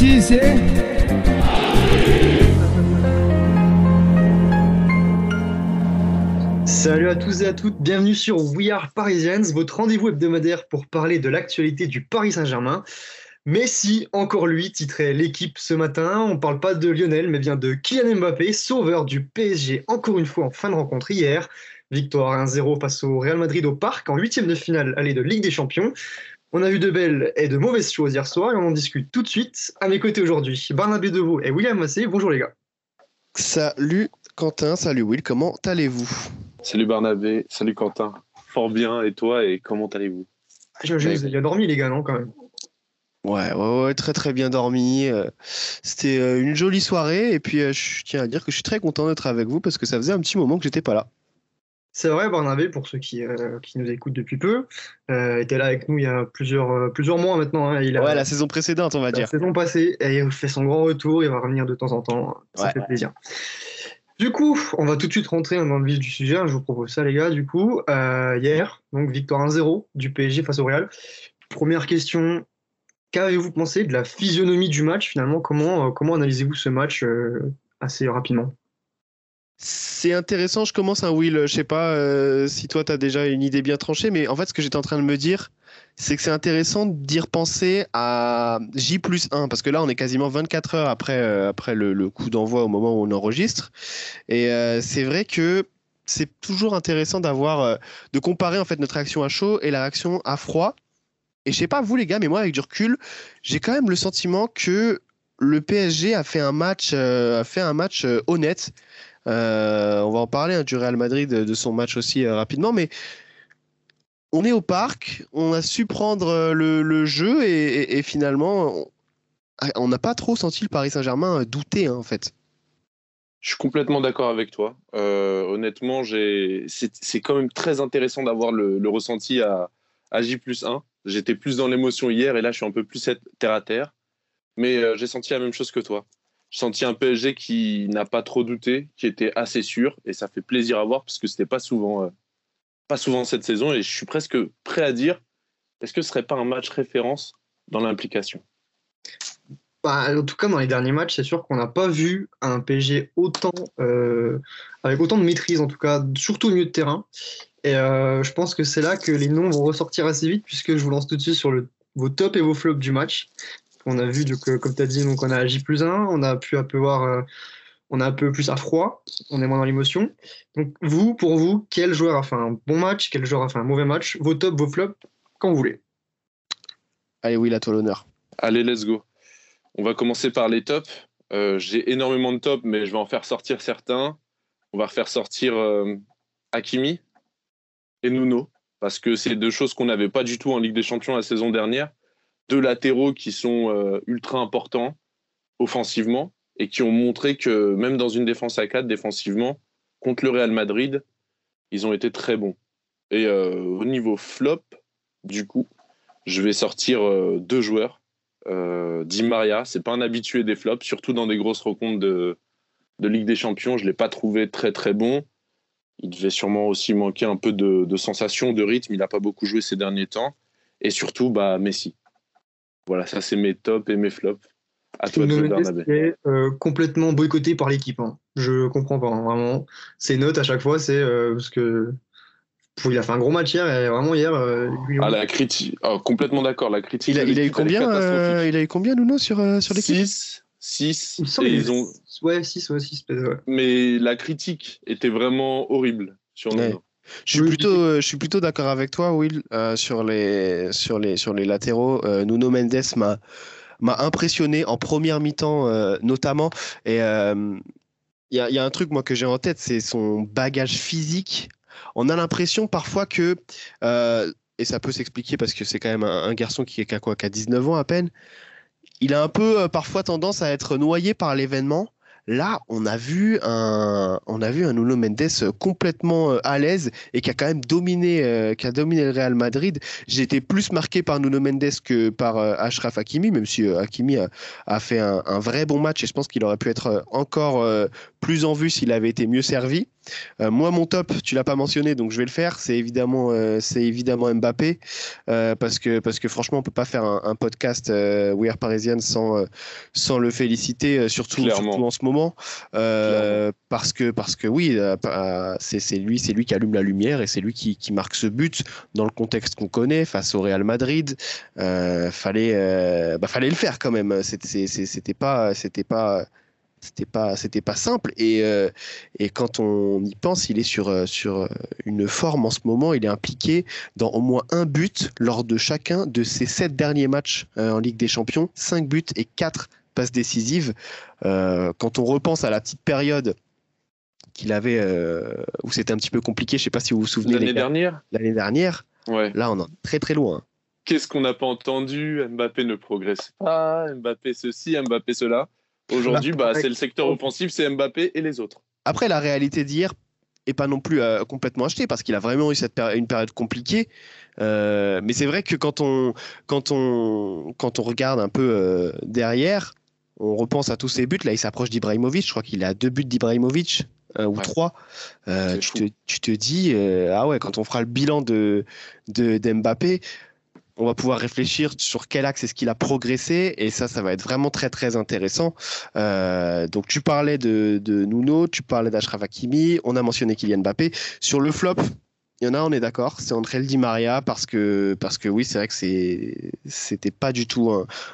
C'est. Salut à tous et à toutes, bienvenue sur We Are Parisians, votre rendez-vous hebdomadaire pour parler de l'actualité du Paris Saint-Germain. Messi, encore lui, titrait l'équipe ce matin. On ne parle pas de Lionel, mais bien de Kylian Mbappé, sauveur du PSG, encore une fois en fin de rencontre hier. Victoire 1-0 face au Real Madrid au Parc en huitième de finale allée de Ligue des Champions. On a vu de belles et de mauvaises choses hier soir et on en discute tout de suite. À mes côtés aujourd'hui, Barnabé Deveau et William Massé. Bonjour les gars. Salut Quentin, salut Will, comment allez-vous? Salut Barnabé, salut Quentin. Fort bien, et toi, et comment allez-vous? J'imagine que vous avez bien dormi les gars, non quand même Ouais, ouais, ouais, très très bien dormi. Euh, C'était euh, une jolie soirée et puis euh, je tiens à dire que je suis très content d'être avec vous parce que ça faisait un petit moment que j'étais pas là. C'est vrai, Barnabé, pour ceux qui, euh, qui nous écoutent depuis peu, euh, était là avec nous il y a plusieurs, euh, plusieurs mois maintenant. hein. Il a, Ouais, la saison précédente, on va la dire. saison passée et il fait son grand retour. Il va revenir de temps en temps. Ça Ouais. fait plaisir. Du coup, on va tout de suite rentrer dans le vif du sujet. Je vous propose ça, les gars. Du coup, euh, hier, donc victoire 1-0 du PSG face au Real. Première question. Qu'avez-vous pensé de la physionomie du match finalement? Comment, comment analysez-vous ce match assez rapidement? C'est intéressant, je commence un Will, je sais pas euh, si toi tu as déjà une idée bien tranchée, mais en fait ce que j'étais en train de me dire, c'est que c'est intéressant d'y repenser à J plus 1, parce que là on est quasiment 24 heures après, euh, le, coup d'envoi au moment où on enregistre, et euh, c'est vrai que c'est toujours intéressant d'avoir, de comparer en fait notre réaction à chaud et la réaction à froid, et je sais pas vous les gars, mais moi avec du recul, j'ai quand même le sentiment que le PSG a fait un match, euh, a fait un match euh, honnête. Euh, on va en parler hein, du Real Madrid, de, son match aussi rapidement, mais on est au parc, on a su prendre le, jeu et, finalement, on- n'a pas trop senti le Paris Saint-Germain douter hein, en fait. Je suis complètement d'accord avec toi. Honnêtement, c'est quand même très intéressant d'avoir le, le ressenti à, à J plus 1. J'étais plus dans l'émotion hier et là, je suis un peu plus terre à terre. Mais euh, j'ai senti la même chose que toi. J'ai senti un PSG qui n'a pas trop douté, qui était assez sûr et ça fait plaisir à voir parce que c'était pas souvent, euh, pas souvent cette saison et je suis presque prêt à dire est-ce que ce serait pas un match référence dans l'implication? Bah, en tout cas, dans les derniers matchs, c'est sûr qu'on n'a pas vu un PSG autant, euh, avec autant de maîtrise, en tout cas, surtout au milieu de terrain. Et je pense que c'est là que les noms vont ressortir assez vite, puisque je vous lance tout de suite sur vos tops et vos flops du match. On a vu, donc, euh, comme tu as dit, donc on a J plus 1, on a pu un peu voir, euh, on a un peu plus à froid, on est moins dans l'émotion. Donc, vous, pour vous, quel joueur a fait un bon match, quel joueur a fait un mauvais match, vos tops, vos flops, quand vous voulez. Allez, Will, à toi l'honneur. Allez, let's go. On va commencer par les tops. Euh, J'ai énormément de tops, mais je vais en faire sortir certains. On va refaire sortir euh, Hakimi et Nuno, parce que c'est deux choses qu'on n'avait pas du tout en Ligue des Champions la saison dernière. Deux latéraux qui sont euh, ultra importants offensivement et qui ont montré que même dans une défense à 4, défensivement, contre le Real Madrid, ils ont été très bons. Et euh, au niveau flop, du coup, je vais sortir euh, deux joueurs. Di Maria, c'est pas un habitué des flops, surtout dans des grosses rencontres de, de Ligue des Champions. Je l'ai pas trouvé très très bon. Il devait sûrement aussi manquer un peu de, de sensation, de rythme. Il n'a pas beaucoup joué ces derniers temps. Et surtout, bah, Messi. Voilà, ça c'est mes tops et mes flops. À toi de Nuno Bernabé. est euh, complètement boycotté par l'équipe. hein. Je comprends pas, hein, vraiment. Ses notes à chaque fois, c'est euh, parce que il a fait un gros match hier et vraiment hier. euh, Ah, la critique, ah, complètement d'accord. La critique. Il a, de il a eu combien, euh, il a eu combien Nuno sur, euh, sur l'équipe 6, 6. il me semble Et qu'il ils ont... Ouais, 6, ouais, 6, ouais. Mais la critique était vraiment horrible sur Ouais. Nuno. Je suis Oui, plutôt, euh, je suis plutôt d'accord avec toi, Will, euh, sur les, sur les, sur les latéraux. Euh, Nuno Mendes m'a, m'a impressionné en première mi-temps, euh, notamment. Et il y a, il y a un truc moi que j'ai en tête, c'est son bagage physique. On a l'impression parfois que, et ça peut s'expliquer parce que c'est quand même un, un garçon qui est qu'à quoi, qu'à 19 ans à peine. Il a un peu parfois tendance à être noyé par l'événement. Là, on a vu un, on Nuno Mendes complètement euh, à l'aise et qui a quand même dominé, euh, le Real Madrid. J'ai été plus marqué par Nuno Mendes que par euh, Achraf Hakimi, même si euh, Hakimi a, fait un, un vrai bon match et je pense qu'il aurait pu être euh, encore euh, plus en vue s'il avait été mieux servi. Euh, moi, mon top, tu l'as pas mentionné, donc je vais le faire. C'est évidemment, c'est évidemment Mbappé, parce que parce que franchement, on peut pas faire un, podcast We Are Parisian sans sans le féliciter, surtout, surtout en ce moment, parce que parce que oui, c'est lui, c'est lui qui allume la lumière et c'est lui qui, qui marque ce but dans le contexte qu'on connaît face au Real Madrid. fallait bah, fallait le faire quand même. C'était pas c'était pas c'était pas c'était pas simple. Et, euh, et quand on y pense il est sur euh, sur une forme en ce moment. Il est impliqué dans au moins un but lors de chacun de ses sept derniers matchs euh, en Ligue des Champions. Cinq buts et quatre passes décisives. Quand on repense à la petite période qu'il avait où c'était un petit peu compliqué je sais pas si vous vous souvenez l'année dernière? l'année dernière ouais. là on est très très loin. Qu'est-ce qu'on n'a pas entendu? Mbappé ne progresse pas Mbappé ceci Mbappé cela Aujourd'hui, bah, c'est le secteur offensif, c'est Mbappé et les autres. Après, la réalité d'hier est pas non plus euh, complètement achetée parce qu'il a vraiment eu cette une période compliquée. Euh, mais c'est vrai que quand on, quand on, quand on regarde un peu euh, derrière, on repense à tous ses buts. Là, il s'approche d'Ibrahimovic. Je crois qu'il a deux buts d'Ibrahimovic. ou trois, tu te, tu, te, dis, ah ouais, quand on fera le bilan de, de, on va pouvoir réfléchir sur quel axe est-ce qu'il a progressé et ça, ça va être vraiment très très intéressant. Euh, donc tu parlais de, Nuno, tu parlais d'Ashraf Hakimi, on a mentionné Kylian Mbappé. Sur le flop, il y en a, on est d'accord, c'est André Di Maria parce que parce que oui, c'est vrai que c'était pas du tout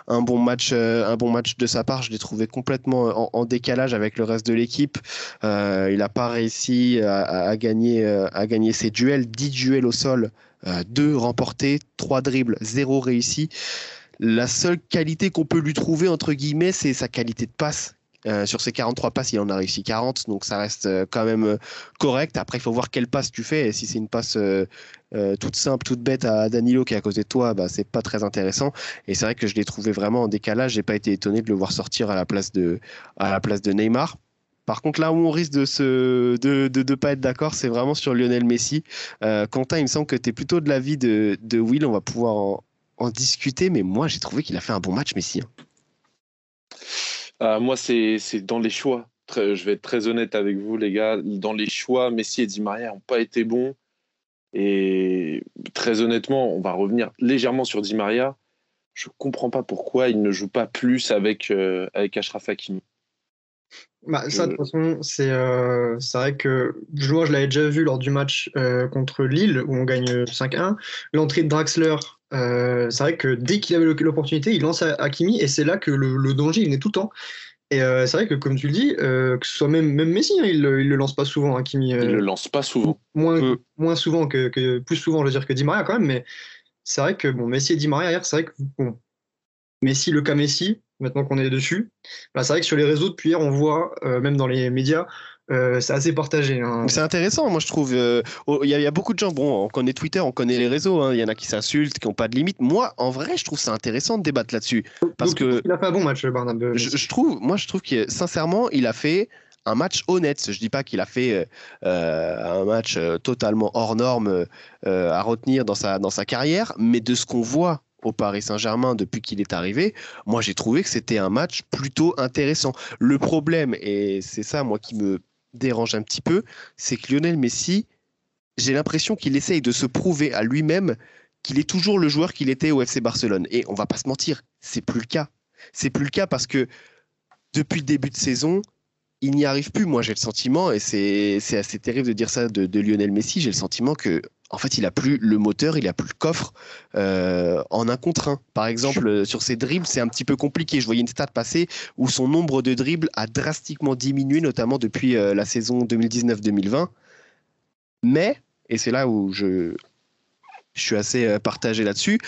un, bon match euh, un bon match de sa part. Je l'ai trouvé complètement en, décalage avec le reste de l'équipe. Euh, il n'a pas réussi à, gagner à gagner ses duels, 10 duels au sol euh, deux remportés, trois dribbles, zéro réussi. La seule qualité qu'on peut lui trouver, entre guillemets, c'est sa qualité de passe. Euh, sur ses 43 passes, il en a réussi 40, donc ça reste euh, quand même correct. Après, il faut voir quelle passe tu fais. Et si c'est une passe toute simple, toute bête à Danilo qui est à côté de toi, bah, c'est pas très intéressant. Et c'est vrai que je l'ai trouvé vraiment en décalage. J'ai pas été étonné de le voir sortir à la place de, à la place de Neymar. Par contre, là où on risque de ne de, de, pas être d'accord, c'est vraiment sur Lionel Messi. Euh, Quentin, il me semble que tu es plutôt de l'avis de, de Will. On va pouvoir en, discuter, mais moi, j'ai trouvé qu'il a fait un bon match, Messi. Hein. Euh, moi, c'est dans les choix. je vais être très honnête avec vous, les gars. Dans les choix, Messi et Di Maria n'ont pas été bons. Et très honnêtement, on va revenir légèrement sur Di Maria. Je ne comprends pas pourquoi il ne joue pas plus avec, euh, avec Ashraf Hakimi. Bah, ça, de toute façon, c'est euh, vrai que moi, je l'avais déjà vu lors du match euh, contre Lille, où on gagne 5-1. L'entrée de Draxler, euh, c'est vrai que dès qu'il avait l'opportunité, il lance Hakimi, et c'est là que le, danger, il est tout le temps. Et c'est vrai que, comme tu le dis, que ce soit même, même Messi, hein, il, ne le lance pas souvent, Hakimi. il le lance pas souvent. Moins, moins souvent que, que, Plus souvent, je veux dire, que Di Maria quand même, mais c'est vrai que, bon, Messi et Di Maria, hier, c'est vrai que, bon, Messi, le cas Messi, maintenant qu'on est dessus. Bah, c'est vrai que sur les réseaux, depuis hier, on voit, euh, même dans les médias, euh, c'est assez partagé. Hein. C'est intéressant, moi je trouve. Euh, il y, a beaucoup de gens, bon, on connaît Twitter, on connaît les réseaux, hein. il y en a qui s'insultent, qui n'ont pas de limite. Moi, en vrai, je trouve ça intéressant de débattre là-dessus. Parce que. Il a fait un bon match, Barnabé. Je, trouve, moi je trouve que sincèrement, il a fait un match honnête. Je dis pas qu'il a fait un match totalement hors norme à retenir dans sa, dans sa carrière, mais de ce qu'on voit au Paris Saint-Germain depuis qu'il est arrivé, moi j'ai trouvé que c'était un match plutôt intéressant. Le problème, et c'est ça moi qui me dérange un petit peu, c'est que Lionel Messi, j'ai l'impression qu'il essaye de se prouver à lui-même qu'il est toujours le joueur qu'il était au FC Barcelone. Et on va pas se mentir, c'est plus le cas. C'est plus le cas parce que depuis le début de saison, il n'y arrive plus. Moi, j'ai le sentiment, et c'est assez terrible de dire ça de, Lionel Messi, j'ai le sentiment que en fait, il a plus le moteur, il a plus le coffre euh, en un contre un. Par exemple, sur ses dribbles, c'est un petit peu compliqué. Je voyais une stat passer où son nombre de dribbles a drastiquement diminué, notamment depuis euh, la saison 2019-2020. Mais, et c'est là où je, je suis assez euh, partagé là-dessus,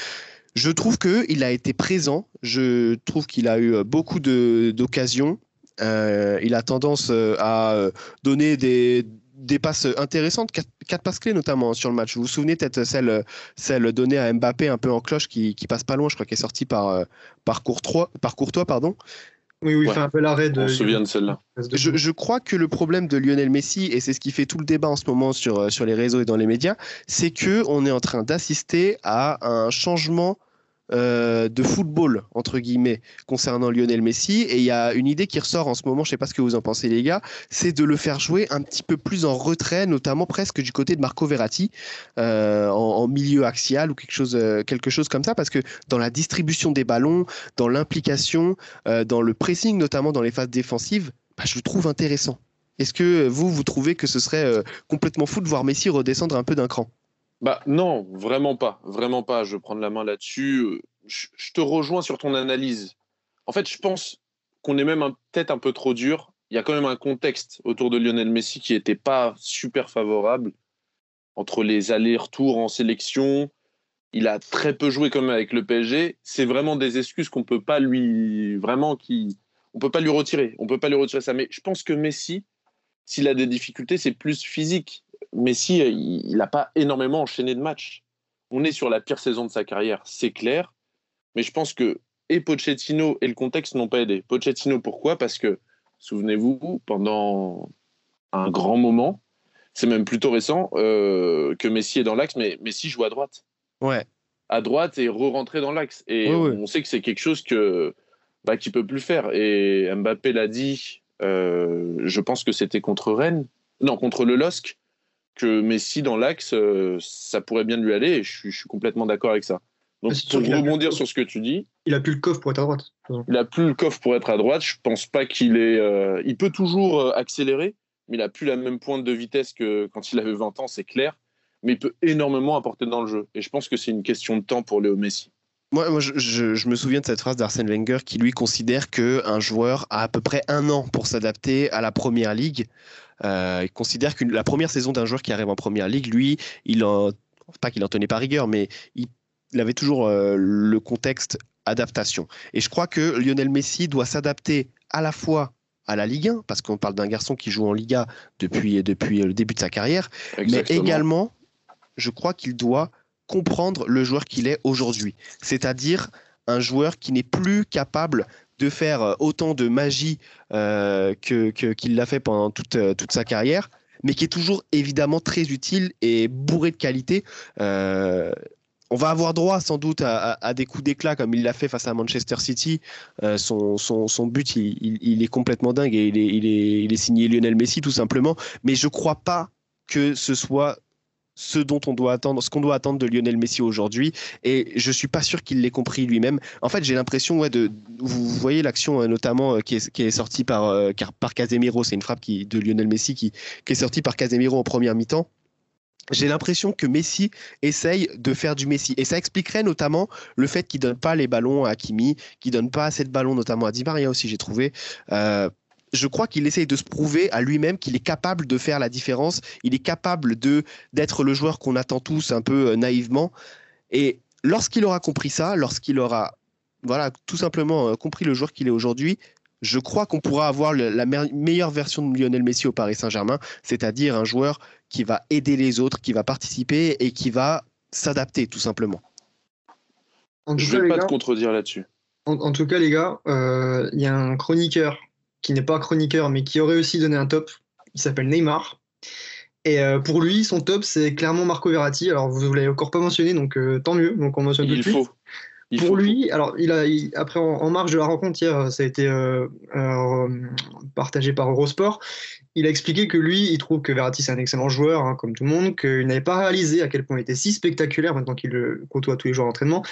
je trouve qu'il a été présent. Je trouve qu'il a eu beaucoup d'occasions. Il a tendance à donner des des passes intéressantes, quatre, passes clés notamment sur le match. Vous vous souvenez peut-être celle, celle donnée à Mbappé un peu en cloche qui, qui passe pas loin, je crois qu'elle est sortie par, euh, par, Courtois, par Courtois. Pardon. Oui, oui, il fait un peu l'arrêt de. On se souvient de celle-là. Je, je, crois que le problème de Lionel Messi, et c'est ce qui fait tout le débat en ce moment sur, euh, sur les réseaux et dans les médias, c'est que on est en train d'assister à un changement euh, de football, entre guillemets, concernant Lionel Messi. Et il y a une idée qui ressort en ce moment, je ne sais pas ce que vous en pensez les gars, c'est de le faire jouer un petit peu plus en retrait, notamment presque du côté de Marco Verratti, euh, en, milieu axial ou quelque chose, euh, quelque chose comme ça, parce que dans la distribution des ballons, dans l'implication, dans le pressing, notamment dans les phases défensives, bah, je le trouve intéressant. Est-ce que vous, vous trouvez que ce serait complètement fou de voir Messi redescendre un peu d'un cran? Bah non, vraiment pas, vraiment pas. Je vais prendre la main là-dessus. Je, te rejoins sur ton analyse. En fait, je pense qu'on est même peut-être un peu trop dur. Il y a quand même un contexte autour de Lionel Messi qui n'était pas super favorable entre les allers-retours en sélection. Il a très peu joué comme avec le PSG. C'est vraiment des excuses qu'on peut pas lui vraiment qui on peut pas lui retirer. On peut pas lui retirer ça. Mais je pense que Messi, s'il a des difficultés, c'est plus physique Messi, il n'a pas énormément enchaîné de matchs. On est sur la pire saison de sa carrière, c'est clair. Mais je pense que et Pochettino et le contexte n'ont pas aidé. Pochettino, pourquoi? Parce que, souvenez-vous, pendant un grand moment, c'est même plutôt récent, euh, que Messi est dans l'axe, mais Messi joue à droite. Ouais. À droite et re-rentrer dans l'axe. Et on sait que c'est quelque chose que bah, qu'il peut plus faire. Et Mbappé l'a dit, euh, je pense que c'était contre Rennes, non, contre le LOSC que Messi dans l'axe, euh, ça pourrait bien lui aller et je suis, complètement d'accord avec ça. Donc, pour rebondir sur ce que tu dis. Il a plus le coffre pour être à droite. Il a plus le coffre pour être à droite. Je pense pas qu'il est. Euh, il peut toujours euh, accélérer, mais il a plus la même pointe de vitesse que quand il avait 20 ans, c'est clair. Mais il peut énormément apporter dans le jeu. Et je pense que c'est une question de temps pour Léo Messi. Moi, moi je, je, me souviens de cette phrase d'Arsène Wenger qui lui considère qu'un joueur a à peu près un an pour s'adapter à la première ligue. Euh, il considère que la première saison d'un joueur qui arrive en première ligue, lui, il en, pas qu'il en tenait pas rigueur, mais il, avait toujours euh, le contexte adaptation. Et je crois que Lionel Messi doit s'adapter à la fois à la Ligue 1, parce qu'on parle d'un garçon qui joue en Liga depuis, depuis le début de sa carrière, mais également, je crois qu'il doit comprendre le joueur qu'il est aujourd'hui. C'est-à-dire un joueur qui n'est plus capable de faire euh, autant de magie euh, que qu'il l'a fait pendant toute, euh, toute sa carrière, mais qui est toujours évidemment très utile et bourré de qualité. on va avoir droit sans doute à, des coups d'éclat comme il l'a fait face à Manchester City. son, son, son, but, il, il, est complètement dingue et il est, il, est, il est signé Lionel Messi tout simplement. Mais je ne crois pas que ce soit ce dont on doit attendre, ce qu'on doit attendre de Lionel Messi aujourd'hui. Et je suis pas sûr qu'il l'ait compris lui-même. En fait, j'ai l'impression, ouais, de, vous voyez l'action euh, notamment euh, qui, est, qui sortie par, euh, par Casemiro. C'est une frappe de Lionel Messi qui, qui est sortie par Casemiro en première mi-temps j'ai l'impression que Messi essaye de faire du Messi. Et ça expliquerait notamment le fait qu'il donne pas les ballons à Kimi, qu'il donne pas assez de ballons, notamment à Di Maria aussi, j'ai trouvé je crois qu'il essaye de se prouver à lui-même qu'il est capable de faire la différence. Il est capable de d'être le joueur qu'on attend tous un peu euh, naïvement. Et lorsqu'il aura compris ça, lorsqu'il aura voilà tout simplement euh, compris le joueur qu'il est aujourd'hui, je crois qu'on pourra avoir la meilleure version de Lionel Messi au Paris Saint-Germain, c'est-à-dire un joueur qui va aider les autres, qui va participer et qui va s'adapter tout simplement. je ne vais pas te contredire là-dessus. En, tout cas, les gars, euh, il y a un chroniqueur qui n'est pas chroniqueur, mais qui aurait aussi donné un top. Il s'appelle Neymar. Et euh, pour lui, son top, c'est clairement Marco Verratti. Alors, vous ne l'avez encore pas mentionné, donc euh, tant mieux. Donc, on mentionne tout de suite. Faut. pour lui, alors, il a, après, en, marge de la rencontre hier, ça a été euh, partagé par Eurosport. Il a expliqué que lui, il trouve que Verratti, c'est un excellent joueur, hein, comme tout le monde, qu'il n'avait pas réalisé à quel point il était si spectaculaire maintenant qu'il le côtoie tous les jours d'entraînement.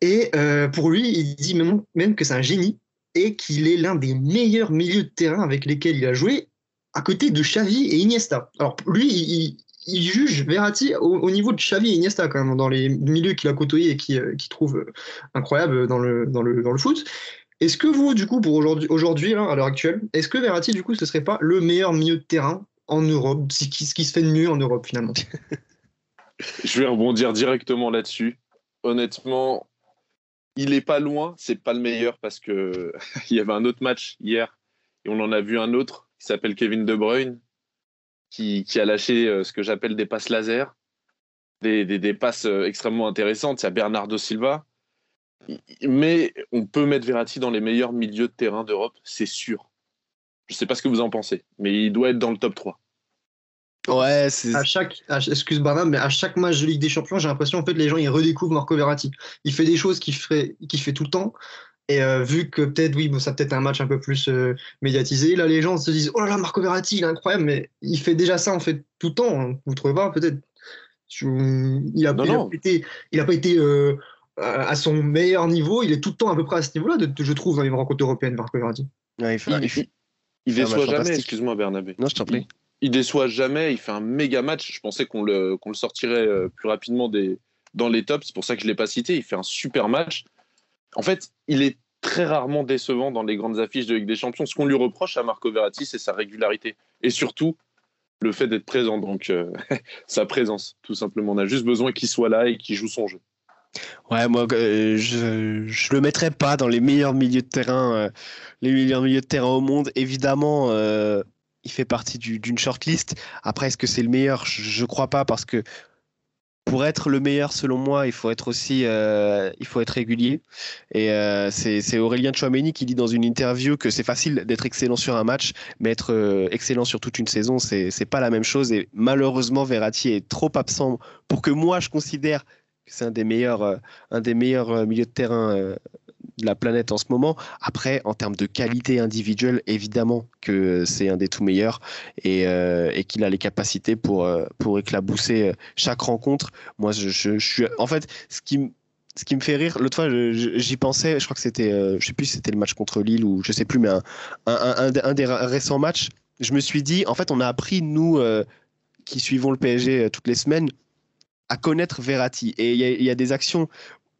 Et pour lui, il dit même, même que c'est un génie et qu'il est l'un des meilleurs milieux de terrain avec lesquels il a joué, à côté de Xavi et Iniesta. Alors lui, il, juge Verratti au, niveau de Xavi et Iniesta quand même, dans les milieux qu'il a côtoyés et qu'il euh, trouve euh, incroyables dans le, dans le, dans le foot. Est-ce que vous, du coup, pour aujourd'hui, aujourd'hui à l'heure actuelle, est-ce que Verratti, du coup, ce serait pas le meilleur milieu de terrain en Europe, ce qui, ce qui se fait de mieux en Europe finalement? Je vais rebondir directement là-dessus. Honnêtement, il est pas loin, c'est pas le meilleur parce que il y avait un autre match hier et on en a vu un autre qui s'appelle Kevin De Bruyne qui, a lâché euh, ce que j'appelle des passes laser, des, des, passes euh, extrêmement intéressantes. Il y Bernardo Silva, mais on peut mettre Verratti dans les meilleurs milieux de terrain d'Europe, c'est sûr. Je ne sais pas ce que vous en pensez, mais il doit être dans le top 3. Ouais, c'est. À chaque, à- excuse Barnum, mais à chaque match de Ligue des Champions, j'ai l'impression en fait les gens ils redécouvrent Marco Verratti. Il fait des choses qu'il ferait, qu'il fait tout le temps. Et euh, vu que peut-être, oui, bon, ça peut-être un match un peu plus euh, médiatisé, là les gens se disent Oh là là, Marco Verratti, il est incroyable, mais il fait déjà ça en fait tout le temps. hein. Vous trouvez pas peut-être? Il a, Non, il a non. pas été, il a pas été euh, à son meilleur niveau. Il est tout le temps à peu près à ce niveau-là, je trouve, dans les rencontres européennes, Marco Verratti. Ouais, il fait- Il, il fait- il fait jamais, excuse-moi Bernabé. Non, je t'en prie. Il déçoit jamais, il fait un méga match. Je pensais qu'on le, le sortirait euh, plus rapidement des, dans les tops, c'est pour ça que je ne l'ai pas cité. Il fait un super match. En fait, il est très rarement décevant dans les grandes affiches de Ligue des Champions. Ce qu'on lui reproche à Marco Verratti, c'est sa régularité. Et surtout, le fait d'être présent, donc euh, sa présence, tout simplement. On a juste besoin qu'il soit là et qu'il joue son jeu. Ouais, moi, euh, je, je le mettrais pas dans les meilleurs milieux de terrain, les meilleurs milieux de terrain au monde. Évidemment, il fait partie du- d'une shortlist. Après, est-ce que c'est le meilleur? Je je crois pas parce que pour être le meilleur, selon moi, il faut être aussi, euh, il faut être régulier. Et euh, c'est Aurélien Chouameni qui dit dans une interview que c'est facile d'être excellent sur un match, mais être euh, excellent sur toute une saison, c'est pas la même chose. Et malheureusement, Verratti est trop absent pour que moi je considère que c'est un des meilleurs, un des meilleurs milieux de terrain de la planète en ce moment. Après, en termes de qualité individuelle, évidemment que c'est un des tout meilleurs et, euh, qu'il a les capacités pour, euh, pour éclabousser euh, chaque rencontre. Moi, je, suis. En fait, ce qui. Ce qui me fait rire, l'autre fois, j'y pensais, je crois que c'était, euh, je sais plus si c'était le match contre Lille ou je sais plus, mais un, un, des- récents matchs, je me suis dit, en fait, on a appris, nous, qui suivons le PSG toutes les semaines, à connaître Verratti. Et il y a des actions,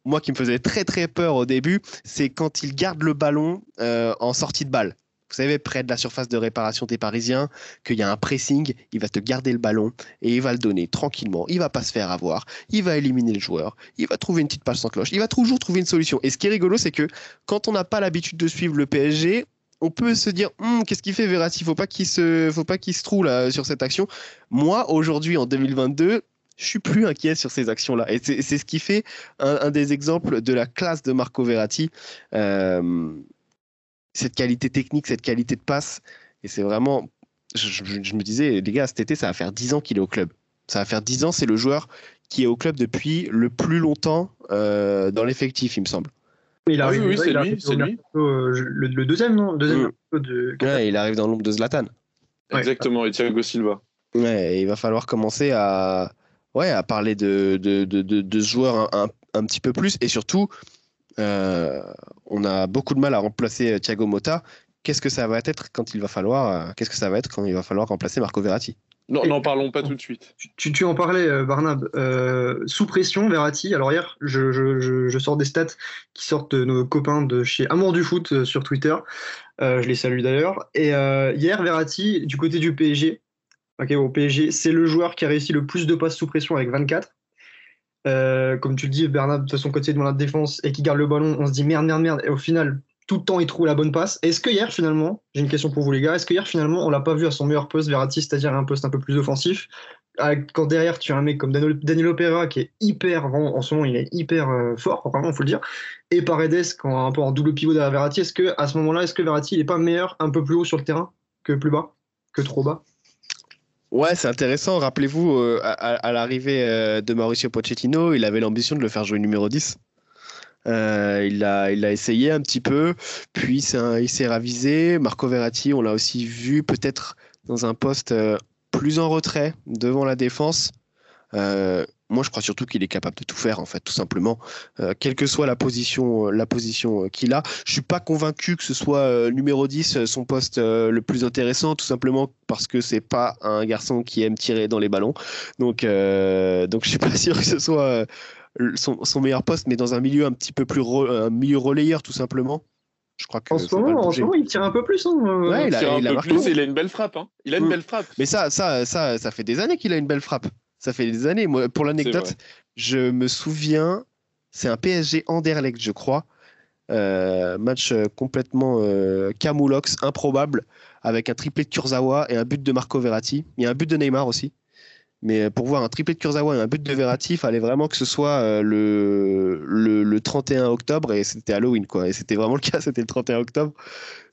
moi, qui me faisaient très très peur au début, c'est quand il garde le ballon euh, en sortie de balle. Vous savez, près de la surface de réparation des Parisiens, qu'il y a un pressing, il va te garder le ballon et il va le donner tranquillement. Il va pas se faire avoir, il va éliminer le joueur, il va trouver une petite passe sans cloche, il va toujours trouver une solution. Et ce qui est rigolo, c'est que quand on n'a pas l'habitude de suivre le PSG, on peut se dire Hum, qu'est-ce qu'il fait Verratti? Faut pas qu'il se, faut pas qu'il se trouve sur cette action. Moi, aujourd'hui, en 2022, je suis plus inquiet sur ces actions-là. Et c'est ce qui fait un, un des exemples de la classe de Marco Verratti. Euh, cette qualité technique, cette qualité de passe. Et c'est vraiment. Je, je- je me disais, les gars, cet été, ça va faire 10 ans qu'il est au club. Ça va faire 10 ans, c'est le joueur qui est au club depuis le plus longtemps euh, dans l'effectif, il me semble. Il Ah oui, arrive- oui, c'est lui, arrive c'est lui. euh, le, le deuxième, non Le deuxième Mm. de Ouais, il arrive dans l'ombre de Zlatan. Ouais. Exactement, et Thiago Silva. Ouais, et il va falloir commencer à, ouais, à parler de, de, de, de, de ce joueur un, un, un petit peu plus. Et surtout, euh, on a beaucoup de mal à remplacer Thiago Motta. Qu'est-ce que ça va être quand il va falloir, euh, qu'est-ce que ça va être quand il va falloir remplacer Marco Verratti? Non, n'en parlons pas tout de suite. Tu, tu- en parlais, euh, Barnab. Euh, sous pression, Verratti. Alors hier, je, je- je- je sors des stats qui sortent de nos copains de chez Amour du foot sur Twitter. Euh, je les salue d'ailleurs. Et euh, hier, Verratti, du côté du PSG, ok, au PSG, c'est le joueur qui a réussi le plus de passes sous pression avec 24. Euh, comme tu le dis, Bernard, de son côté devant la défense et qui garde le ballon, on se dit merde, merde, merde. Et au final, tout le temps, il trouve la bonne passe. Est-ce que hier, finalement, j'ai une question pour vous les gars, est-ce que hier, finalement, on l'a pas vu à son meilleur poste, Verratti, c'est-à-dire un poste un peu plus offensif? Ah, Quand derrière, tu as un mec comme Danilo Pereira qui est hyper, en ce moment, il est hyper euh, fort, vraiment, faut le dire, et Paredes, quand un peu en double pivot derrière Verratti, est-ce que à ce moment-là, est-ce que Verratti, il est pas meilleur un peu plus haut sur le terrain que plus bas, que trop bas? Ouais, c'est intéressant. Rappelez-vous, euh, à, l'arrivée euh, de Mauricio Pochettino, il avait l'ambition de le faire jouer numéro 10. Euh, il l'a il essayé un petit peu, puis il s'est ravisé. Marco Verratti, on l'a aussi vu peut-être dans un poste plus en retrait devant la défense. Euh, moi, je crois surtout qu'il est capable de tout faire, en fait, tout simplement, Euh, quelle que soit la position, la position euh, qu'il a. Je suis pas convaincu que ce soit euh, numéro 10 euh, son poste euh, le plus intéressant, tout simplement parce que c'est pas un garçon qui aime tirer dans les ballons. Donc, euh, donc je suis pas sûr que ce soit euh, son, son meilleur poste, mais dans un milieu un petit peu plus re- un milieu relayeur, tout simplement. Je crois que En ce moment, en ce moment, il tire un peu plus. Hein, euh. Ouais, il Il a- tire un il a peu plus et il a une belle frappe. hein. Il a une Mm. belle frappe. Mais ça, ça, ça, ça fait des années qu'il a une belle frappe. Ça fait des années. Moi, pour l'anecdote, je me souviens, c'est un PSG Anderlecht, je crois. Euh, match euh, complètement euh, camoulox, improbable, avec un triplé de Kurzawa et un but de Marco Verratti. Il y a un but de Neymar aussi. Mais pour voir un triplé de Kurzawa et un but de Verratti, il fallait vraiment que ce soit euh, le, le, le 31 octobre et c'était Halloween. Quoi. Et c'était vraiment le cas, c'était le 31 octobre.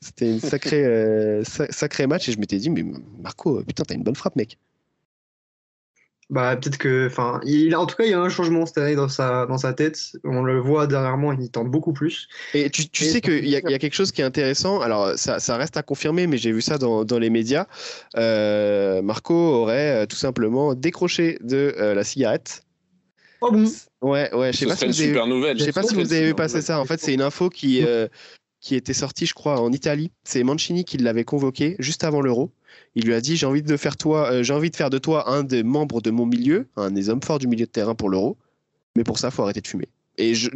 C'était un sacré, euh, sa- sacré match et je m'étais dit, mais Marco, putain, t'as une bonne frappe, mec. Bah, peut-être que. Enfin, il, en tout cas, il y a un changement cette année dans sa, dans sa tête. On le voit dernièrement, il tente beaucoup plus. Et tu, tu sais qu'il y, a, y a quelque chose qui est intéressant. Alors, ça, ça reste à confirmer, mais j'ai vu ça dans, dans les médias. Euh, Marco aurait euh, tout simplement décroché de euh, la cigarette. Oh bon? Ouais, ouais, je sais pas si une vous avez, nouvelle. je sais pas si vous avez vu passer ça. En fait, c'est une info qui, qui était sortie, je crois, en Italie. C'est Mancini qui l'avait convoqué juste avant l'Euro. Il lui a dit j'ai envie de faire toi, euh, j'ai envie de faire de toi un des membres de mon milieu, un des hommes forts du milieu de terrain pour l'Euro. Mais pour ça, faut arrêter de fumer. Et je,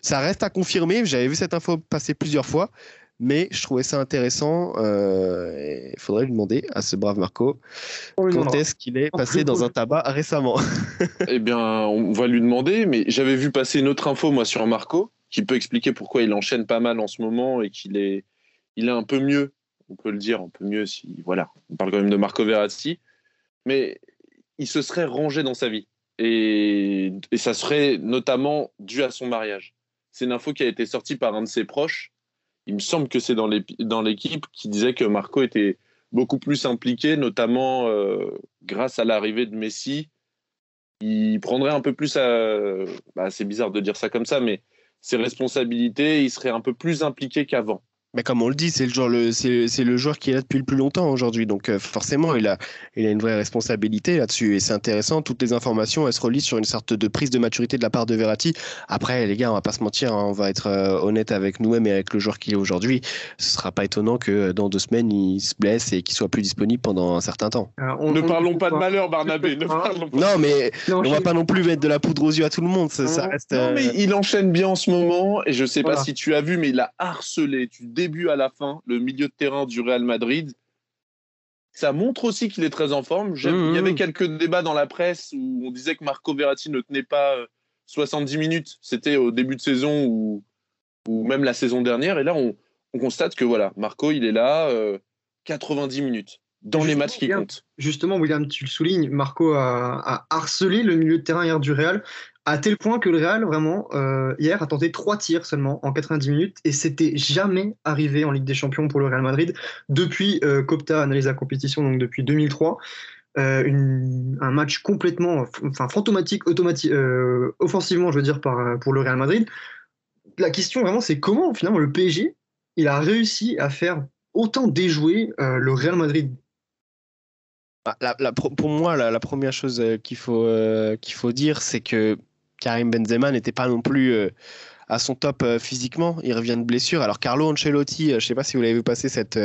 ça reste à confirmer. J'avais vu cette info passer plusieurs fois, mais je trouvais ça intéressant. Il faudrait lui demander à ce brave Marco On lui quand est-ce qu'il est passé dans un tabac récemment. Eh bien, on va lui demander, mais j'avais vu passer une autre info, moi, sur Marco, qui peut expliquer pourquoi il enchaîne pas mal en ce moment et qu'il est, il est un peu mieux, on peut le dire, un peu mieux si, voilà, on parle quand même de Marco Verratti, mais il se serait rangé dans sa vie. Et, ça serait notamment dû à son mariage. C'est une info qui a été sortie par un de ses proches. Il me semble que c'est dans l'équipe qui disait que Marco était beaucoup plus impliqué, notamment euh, grâce à l'arrivée de Messi il prendrait un peu plus à. Bah, c'est bizarre de dire ça comme ça, mais ses responsabilités, il serait un peu plus impliqué qu'avant. Mais comme on le dit, c'est le, joueur, le, c'est, c'est le joueur qui est là depuis le plus longtemps aujourd'hui. Donc euh, forcément, il a, il a une vraie responsabilité là-dessus. Et c'est intéressant. Toutes les informations, elles se relient sur une sorte de prise de maturité de la part de Verratti. Après, les gars, on va pas se mentir. hein, on va être euh, honnête avec nous-mêmes et avec le joueur qu'il est aujourd'hui. Ce sera pas étonnant que euh, dans deux semaines, il se blesse et qu'il soit plus disponible pendant un certain temps. Euh, on- Ne on- parlons pas de malheur, Barnabé. Ne Ah. parlons pas. Non, mais Non, on va pas non plus mettre de la poudre aux yeux à tout le monde. Ça, reste. Non, mais il enchaîne bien en ce moment, et je sais pas si tu as vu, mais il a harcelé du début à la fin le milieu de terrain du Real Madrid. Ça montre aussi qu'il est très en forme. Mhm. Il y avait quelques débats dans la presse où on disait que Marco Verratti ne tenait pas euh, 70 minutes. C'était au début de saison ou, ou même la saison dernière. Et là, on, on constate que voilà, Marco, il est là euh, 90 minutes dans les matchs qui comptent. Justement, William, tu le soulignes, Marco a, a harcelé le milieu de terrain hier du Real, à tel point que le Real, vraiment, euh, hier, a tenté trois tirs seulement en 90 minutes, et c'était jamais arrivé en Ligue des Champions pour le Real Madrid depuis euh, Copta analyse la compétition, donc depuis 2003. Euh, un match complètement, enfin fantomatique, offensivement, je veux dire, par, pour le Real Madrid. La question vraiment, c'est comment finalement le PSG il a réussi à faire autant déjouer le Real Madrid? Ah, pro- pour moi, la, première chose qu'il faut, qu'il faut dire, c'est que Karim Benzema n'était pas non plus euh, à son top euh, physiquement. Il revient de blessure. Alors Carlo Ancelotti, euh, je ne sais pas si vous l'avez vu passer cette,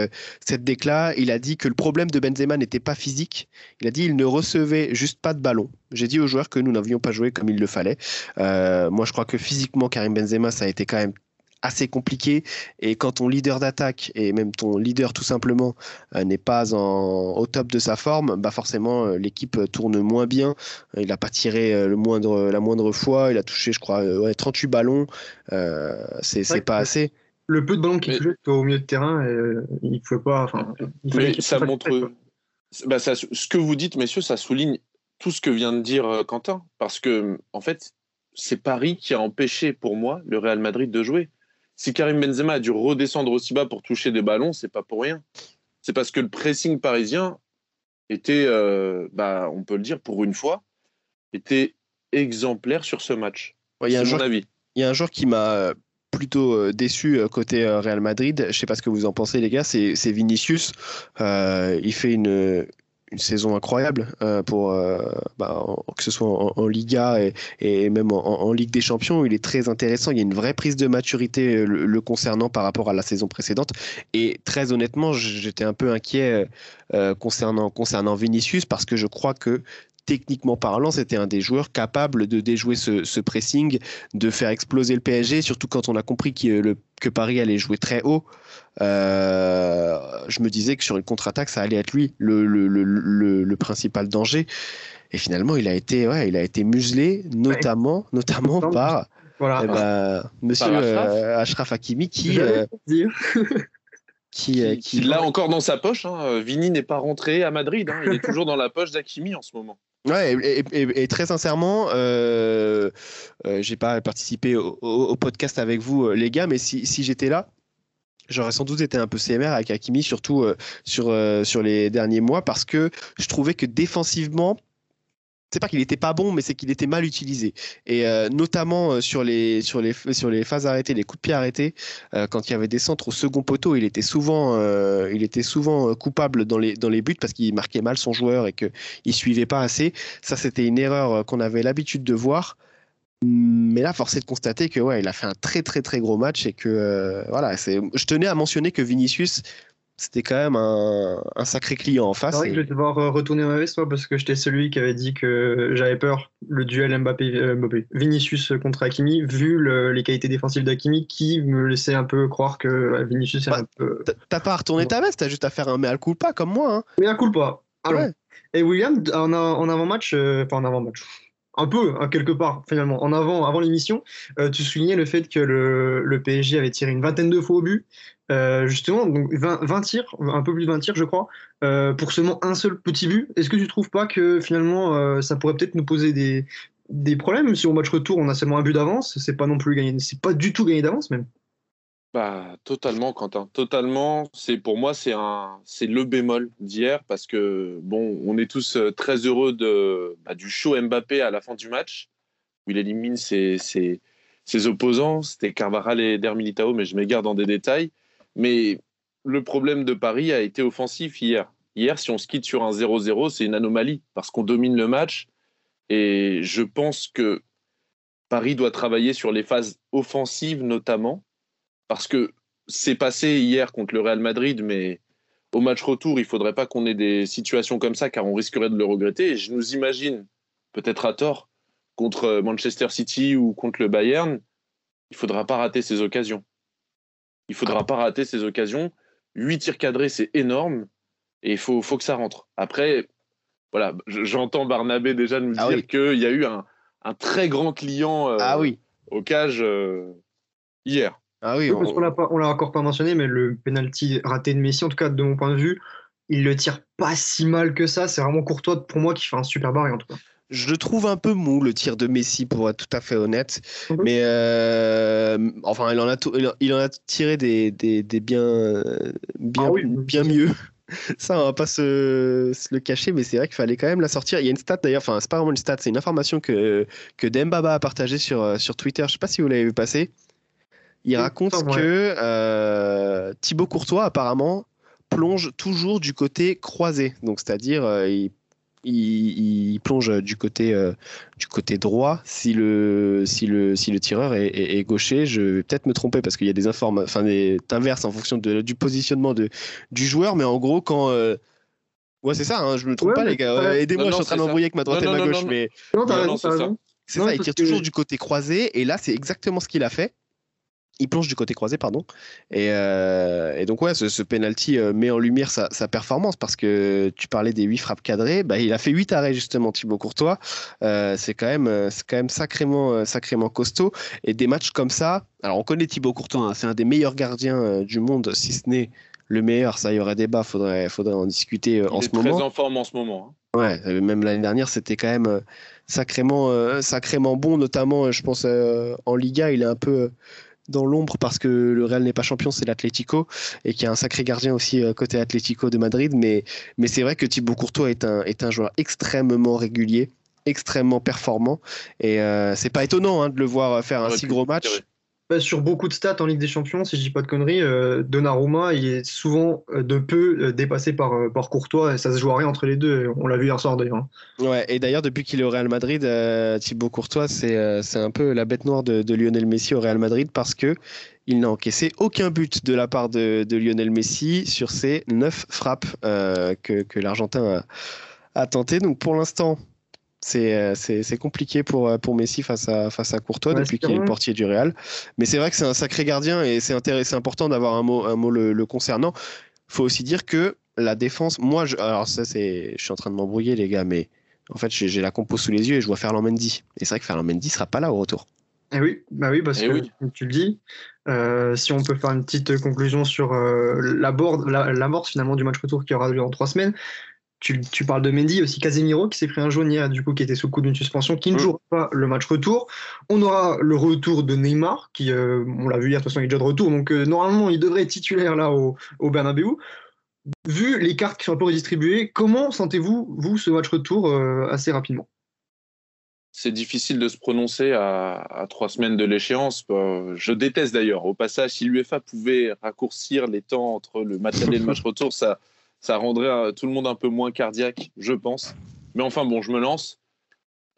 cette il a dit que le problème de Benzema n'était pas physique. Il a dit qu'il ne recevait juste pas de ballon. J'ai dit aux joueurs que nous n'avions pas joué comme il le fallait. Moi, je crois que physiquement, Karim Benzema, ça a été quand même assez compliqué et quand ton leader d'attaque et même ton leader tout simplement euh, n'est pas en, au top de sa forme, bah forcément euh, l'équipe tourne moins bien. Euh, Il n'a pas tiré euh, le moindre, la moindre fois. Il a touché, je crois, euh, ouais, 38 ballons. Euh, c'est c'est Ouais, pas assez. Le peu de ballons qu'il touchait au milieu de terrain, euh, il pouvait pas. Il Mais ça fasse montre. bah, ça- ce que vous dites, messieurs, ça souligne tout ce que vient de dire euh, Quentin. Parce que, en fait, c'est Paris qui a empêché, pour moi, le Real Madrid de jouer. Si Karim Benzema a dû redescendre aussi bas pour toucher des ballons, c'est pas pour rien. C'est parce que le pressing parisien était, euh, bah, on peut le dire pour une fois, était exemplaire sur ce match. Ouais, Il y a un C'est joueur mon avis. Il y a un joueur qui m'a euh, plutôt euh, déçu côté Real Madrid. Je sais pas ce que vous en pensez, les gars. C'est c'est Vinicius. Euh, il fait une, une saison incroyable euh, pour euh, bah, que ce soit en, Liga et, même en, Ligue des Champions. Il est très intéressant. Il y a une vraie prise de maturité euh, le, concernant par rapport à la saison précédente. Et très honnêtement, j'étais un peu inquiet concernant Vinicius parce que je crois que techniquement parlant, c'était un des joueurs capables de déjouer ce, ce pressing, de faire exploser le PSG, surtout quand on a compris que, le- que Paris allait jouer très haut. Euh, je me disais que sur une contre-attaque, ça allait être lui le, le, le, le, le principal danger. Et finalement, il a été, ouais, il a été muselé, notamment, notamment par Voilà. eh ben, Monsieur Par euh, Achraf Hakimi qui, euh, qui, euh, Qui l'a encore dans sa poche. hein. Vini n'est pas rentré à Madrid. hein. Il est toujours dans la poche d'Akimi en ce moment. Ouais, et, très sincèrement, euh, euh, j'ai pas participé au, podcast avec vous, euh, les gars, mais si, si j'étais là, j'aurais sans doute été un peu CMR avec Hakimi, surtout euh, sur, euh, sur les derniers mois, parce que je trouvais que défensivement, c'est pas qu'il était pas bon, mais c'est qu'il était mal utilisé. Et euh, notamment euh, sur les, sur, les, sur les phases arrêtées, les coups de pied arrêtés, euh, quand il y avait des centres au second poteau, il était souvent, il était souvent coupable dans les, dans les buts parce qu'il marquait mal son joueur et qu'il ne suivait pas assez. Ça, c'était une erreur qu'on avait l'habitude de voir. Mais là, force est de constater que ouais, il a fait un très très très gros match et que voilà. Je tenais à mentionner que Vinicius c'était quand même un, sacré client en face. C'est vrai que je vais devoir euh, retourner ma veste, toi, parce que j'étais celui qui avait dit que j'avais peur, le duel euh, Mbappé, Vinicius contre Hakimi, vu les qualités défensives d'Hakimi, qui me laissait un peu croire que Vinicius est bah, un peu. T'as pas à retourner ta veste, t'as juste à faire un mea culpa comme moi. Hein. Mea culpa. Et William, en, en avant-match, euh, enfin en avant-match, un peu, hein, quelque part, finalement. En avant, avant l'émission, tu soulignais le fait que le, le, PSG avait tiré une vingtaine de fois au but, euh, justement, donc 20, tirs, un peu plus de 20 tirs, je crois, euh, pour seulement un seul petit but. Est-ce que tu trouves pas que finalement, euh, ça pourrait peut-être nous poser des, des problèmes? Si au match retour on a seulement un but d'avance C'est pas non plus gagné, c'est pas du tout gagné d'avance même. Bah, totalement, Quentin. Totalement. C'est pour moi, c'est un, c'est le bémol d'hier parce que bon, on est tous très heureux de bah, du show Mbappé à la fin du match où il élimine ses, ses, ses opposants. C'était Carvajal et Der Militao, mais je m'égare dans des détails. Mais le problème de Paris a été offensif hier. Hier, si on se quitte sur un 0-0, c'est une anomalie parce qu'on domine le match. Et je pense que Paris doit travailler sur les phases offensives notamment parce que c'est passé hier contre le Real Madrid, mais au match retour, il ne faudrait pas qu'on ait des situations comme ça car on risquerait de le regretter. Et je nous imagine, peut-être à tort, contre Manchester City ou contre le Bayern, il ne faudra pas rater ces occasions. Il ne faudra pas rater ces occasions. Huit tirs cadrés, c'est énorme. Et il faut, faut que ça rentre. Après, voilà, j'entends Barnabé déjà nous ah dire qu'il y a eu un, un, très grand client euh, ah oui. au cage euh, hier. Ah oui, on... on l'a encore pas mentionné, mais le penalty raté de Messi, en tout cas de mon point de vue, il le tire pas si mal que ça. C'est vraiment Courtois pour moi qui fait un super barré en tout cas. Je le trouve un peu mou le tir de Messi pour être tout à fait honnête, mhm. mais euh, enfin il en a il en a tiré des, des, des bien bien, ah bien mieux. Ça, on va pas se, le cacher, mais c'est vrai qu'il fallait quand même la sortir. Il y a une stat d'ailleurs, enfin, c'est pas vraiment une stat, c'est une information que, que Dembaba a partagée sur, sur Twitter. Je sais pas si vous l'avez vu passer. Il raconte que euh, Thibaut Courtois, apparemment, plonge toujours du côté croisé. Donc, c'est-à-dire, euh, il il, plonge du côté, euh, du côté droit. Si le, si le, si le tireur est, gaucher, je vais peut-être me tromper parce qu'il y a des informations, enfin des inverses en fonction de, du positionnement de, du joueur. Mais en gros, quand euh, Ouais, c'est ça, hein, je me trompe pas, les gars. Aidez-moi, je suis en train d'embrouiller avec ma droite et ma gauche. mais... Non, c'est ça. C'est ça, il tire toujours du côté croisé. Et là, c'est exactement ce qu'il a fait il plonge du côté croisé, pardon. Et, euh, donc, ouais, ce, penalty euh, met en lumière sa, performance parce que tu parlais des 8 frappes cadrées. Bah, il a fait 8 arrêts, justement, Thibaut Courtois. Euh, c'est quand même, c'est quand même sacrément, sacrément costaud. Et des matchs comme ça, alors on connaît Thibaut Courtois, hein, c'est un des meilleurs gardiens du monde, si ce n'est le meilleur. Ça, il y aurait débat, faudrait, faudrait en discuter en ce moment. Il est très en forme en ce moment. Hein. Ouais, même l'année dernière, c'était quand même sacrément, sacrément bon, notamment, je pense, en Liga, il est un peu dans l'ombre parce que le Real n'est pas champion, c'est l'Atlético et qui a un sacré gardien aussi euh, côté Atlético de Madrid. Mais, mais c'est vrai que Thibaut Courtois est un, est un joueur extrêmement régulier, extrêmement performant et euh, c'est pas étonnant hein, de le voir faire un si gros match. Bah, sur beaucoup de stats en Ligue des Champions, si je dis pas de conneries, euh, Donnarumma il est souvent euh, de peu euh, dépassé par, par Courtois et ça se joue à rien entre les deux. On l'a vu hier soir d'ailleurs. Hein. Ouais, et d'ailleurs depuis qu'il est au Real Madrid, Thibaut Courtois c'est un peu la bête noire de, Lionel Messi au Real Madrid parce que il n'a encaissé aucun but de la part de, Lionel Messi sur ses neuf frappes que, l'Argentin a, a tenté. Donc pour l'instant, euh, c'est compliqué pour, euh, pour Messi face à, face à Courtois depuis qu'il est le portier du Real. Mais c'est vrai que c'est un sacré gardien et c'est important d'avoir un mot, un mot le, concernant. Il faut aussi dire que la défense, moi, je, alors ça c'est, je suis en train de m'embrouiller les gars, mais en fait j'ai la compo sous les yeux et je vois Ferland Mendy. Et c'est vrai que Ferland Mendy sera pas là au retour. Eh oui, bah oui, parce eh que comme tu le dis, euh, si on peut faire une petite conclusion sur la, board, la, la mort finalement du match retour qui aura lieu en trois semaines, tu, parles de Mendy, aussi Casemiro qui s'est pris un jaune hier, du coup, qui était sous le coup d'une suspension, qui ne mm. jouera pas le match retour. On aura le retour de Neymar, qui, euh, on l'a vu hier, de toute façon, il est déjà de retour, donc euh, normalement, il devrait être titulaire là au, au Bernabeu. Vu les cartes qui sont un peu redistribuées, comment sentez-vous, vous, ce match retour euh, assez rapidement? C'est difficile de se prononcer à, trois semaines de l'échéance. Je déteste d'ailleurs. Au passage, si l'UEFA pouvait raccourcir les temps entre le match aller et le match retour, ça, ça rendrait tout le monde un peu moins cardiaque, je pense. Mais enfin, bon, je me lance.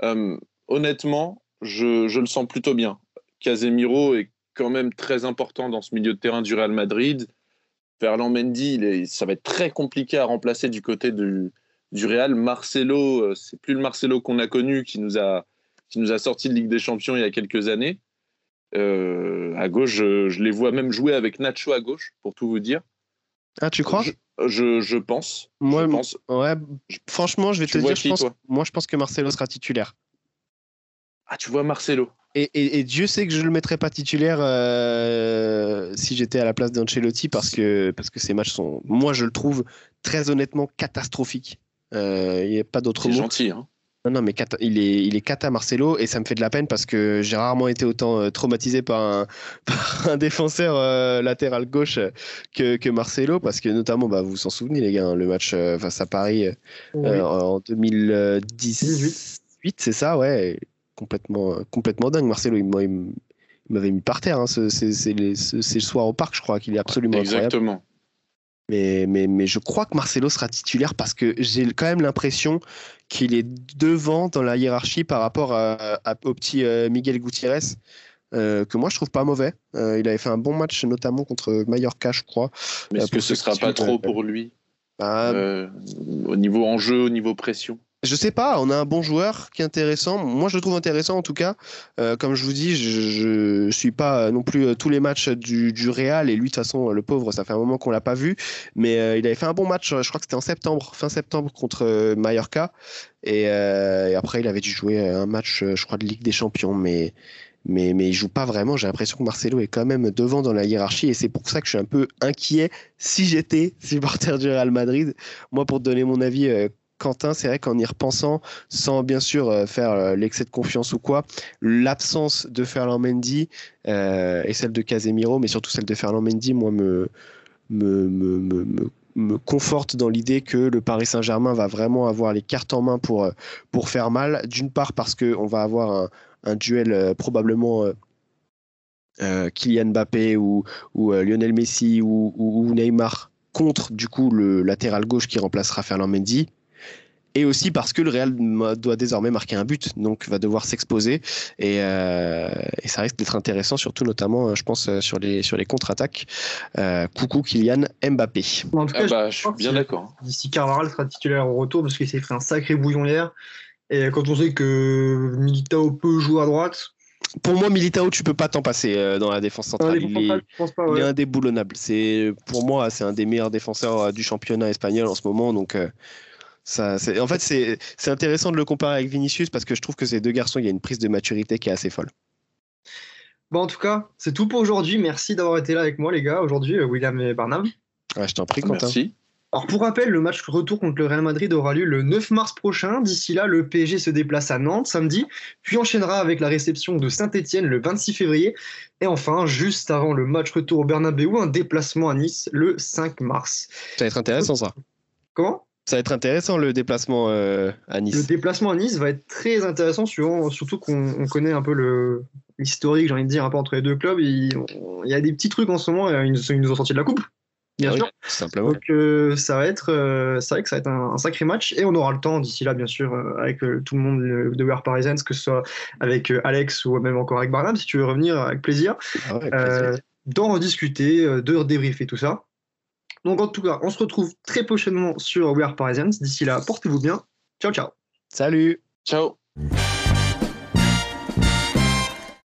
Euh, honnêtement, je, le sens plutôt bien. Casemiro est quand même très important dans ce milieu de terrain du Real Madrid. Ferland Mendy, ça va être très compliqué à remplacer du côté du, Real. Marcelo, euh, c'est plus le Marcelo qu'on a connu qui nous a, sorti de Ligue des Champions il y a quelques années. Euh, à gauche, je, les vois même jouer avec Nacho à gauche, pour tout vous dire. Ah, tu crois? Je, je, pense. Moi, je pense. Ouais, franchement, je vais te dire, je pense, moi, je pense que Marcelo sera titulaire. Ah, tu vois Marcelo. Et, et, Dieu sait que je ne le mettrais pas titulaire euh, si j'étais à la place d'Ancelotti parce que, parce que ces matchs sont, moi, je le trouve très honnêtement catastrophique. Euh, il n'y a pas d'autre mot. C'est gentil, hein. Non, non, mais il est, il est cata Marcelo et ça me fait de la peine parce que j'ai rarement été autant euh, traumatisé par un, un défenseur euh, latéral gauche que, que, Marcelo parce que notamment, bah, vous vous en souvenez les gars, hein, le match face à Paris en 2018, c'est ça, ouais, complètement, complètement dingue. Marcelo, il, m'avait mis par terre. Hein, c'est le soir au parc, je crois, qu'il est absolument Exactement. Mais, mais, mais, je crois que Marcelo sera titulaire parce que j'ai quand même l'impression qu'il est devant dans la hiérarchie par rapport à, au petit euh, Miguel Gutiérrez, euh, que moi je trouve pas mauvais. Euh, il avait fait un bon match notamment contre Mallorca, je crois. Mais est-ce que ce sera pas trop pour lui? Bah, Au niveau enjeu, au niveau pression? Je sais pas, on a un bon joueur qui est intéressant. Moi, je le trouve intéressant en tout cas. Euh, comme je vous dis, je, ne suis pas non plus euh, tous les matchs du, du Real et lui, de toute façon, le pauvre, ça fait un moment qu'on l'a pas vu. Mais euh, il avait fait un bon match. Je crois que c'était en septembre, fin septembre contre Mallorca. Et, après, il avait dû jouer un match, je crois, de Ligue des Champions, mais mais, mais il joue pas vraiment. J'ai l'impression que Marcelo est quand même devant dans la hiérarchie et c'est pour ça que je suis un peu inquiet si j'étais supporter du Real Madrid. Moi, pour te donner mon avis, Quentin, c'est vrai qu'en y repensant, sans bien sûr euh, faire euh, l'excès de confiance ou quoi, l'absence de Ferland Mendy euh, et celle de Casemiro, mais surtout celle de Ferland Mendy, moi, me, me, me, me, conforte dans l'idée que le Paris Saint-Germain va vraiment avoir les cartes en main pour, pour faire mal. D'une part parce qu'on va avoir un, duel probablement... Kylian Mbappé ou, ou Lionel Messi ou, ou, Neymar contre du coup le latéral gauche qui remplacera Ferland Mendy et aussi parce que le Real doit désormais marquer un but, donc va devoir s'exposer et, euh, et, ça risque d'être intéressant, surtout notamment, euh, je pense, euh, sur les, sur les contre-attaques. coucou Kylian Mbappé. En tout cas, ah bah, je, suis bien d'accord. D'ici Carvajal sera titulaire au retour parce qu'il s'est fait un sacré bouillon hier. Et quand on sait que Militao peut jouer à droite, pour moi, Militao, tu peux pas t'en passer dans la défense centrale. il, est, indéboulonnable. C'est pour moi, c'est un des meilleurs défenseurs du championnat espagnol en ce moment. Donc, en fait, c'est intéressant de le comparer avec Vinicius parce que je trouve que ces deux garçons, il y a une prise de maturité qui est assez folle. Bon, en tout cas, c'est tout pour aujourd'hui. Merci d'avoir été là avec moi, les gars, aujourd'hui, euh, William et Barnum. je t'en prie, Quentin. Merci. Alors, pour rappel, le match retour contre le Real Madrid aura lieu le 9 mars prochain. D'ici là, le PSG se déplace à Nantes samedi, puis enchaînera avec la réception de Saint-Etienne le 26 février. Et enfin, juste avant le match retour au Bernabeu, un déplacement à Nice le 5 mars. Ça va être intéressant, ça. Comment? Ça va être intéressant le déplacement euh, à Nice. Le déplacement à Nice va être très intéressant, surtout qu'on connaît un peu l'historique, j'ai envie de dire, un peu entre les deux clubs. Il, y a des petits trucs en ce moment, ils, nous ont sorti de la coupe, bien sûr. simplement. Donc euh, ça va être, euh, c'est vrai que ça va être un, sacré match et on aura le temps d'ici là, bien sûr, avec tout le monde de Wear Parisians, que ce soit avec Alex ou même encore avec Barnum, si tu veux revenir, avec plaisir, ah plaisir. d'en rediscuter, de débriefer tout ça. Donc en tout cas, on se retrouve très prochainement sur We Are Parisians. D'ici là, portez-vous bien. Ciao, ciao. Salut. Ciao.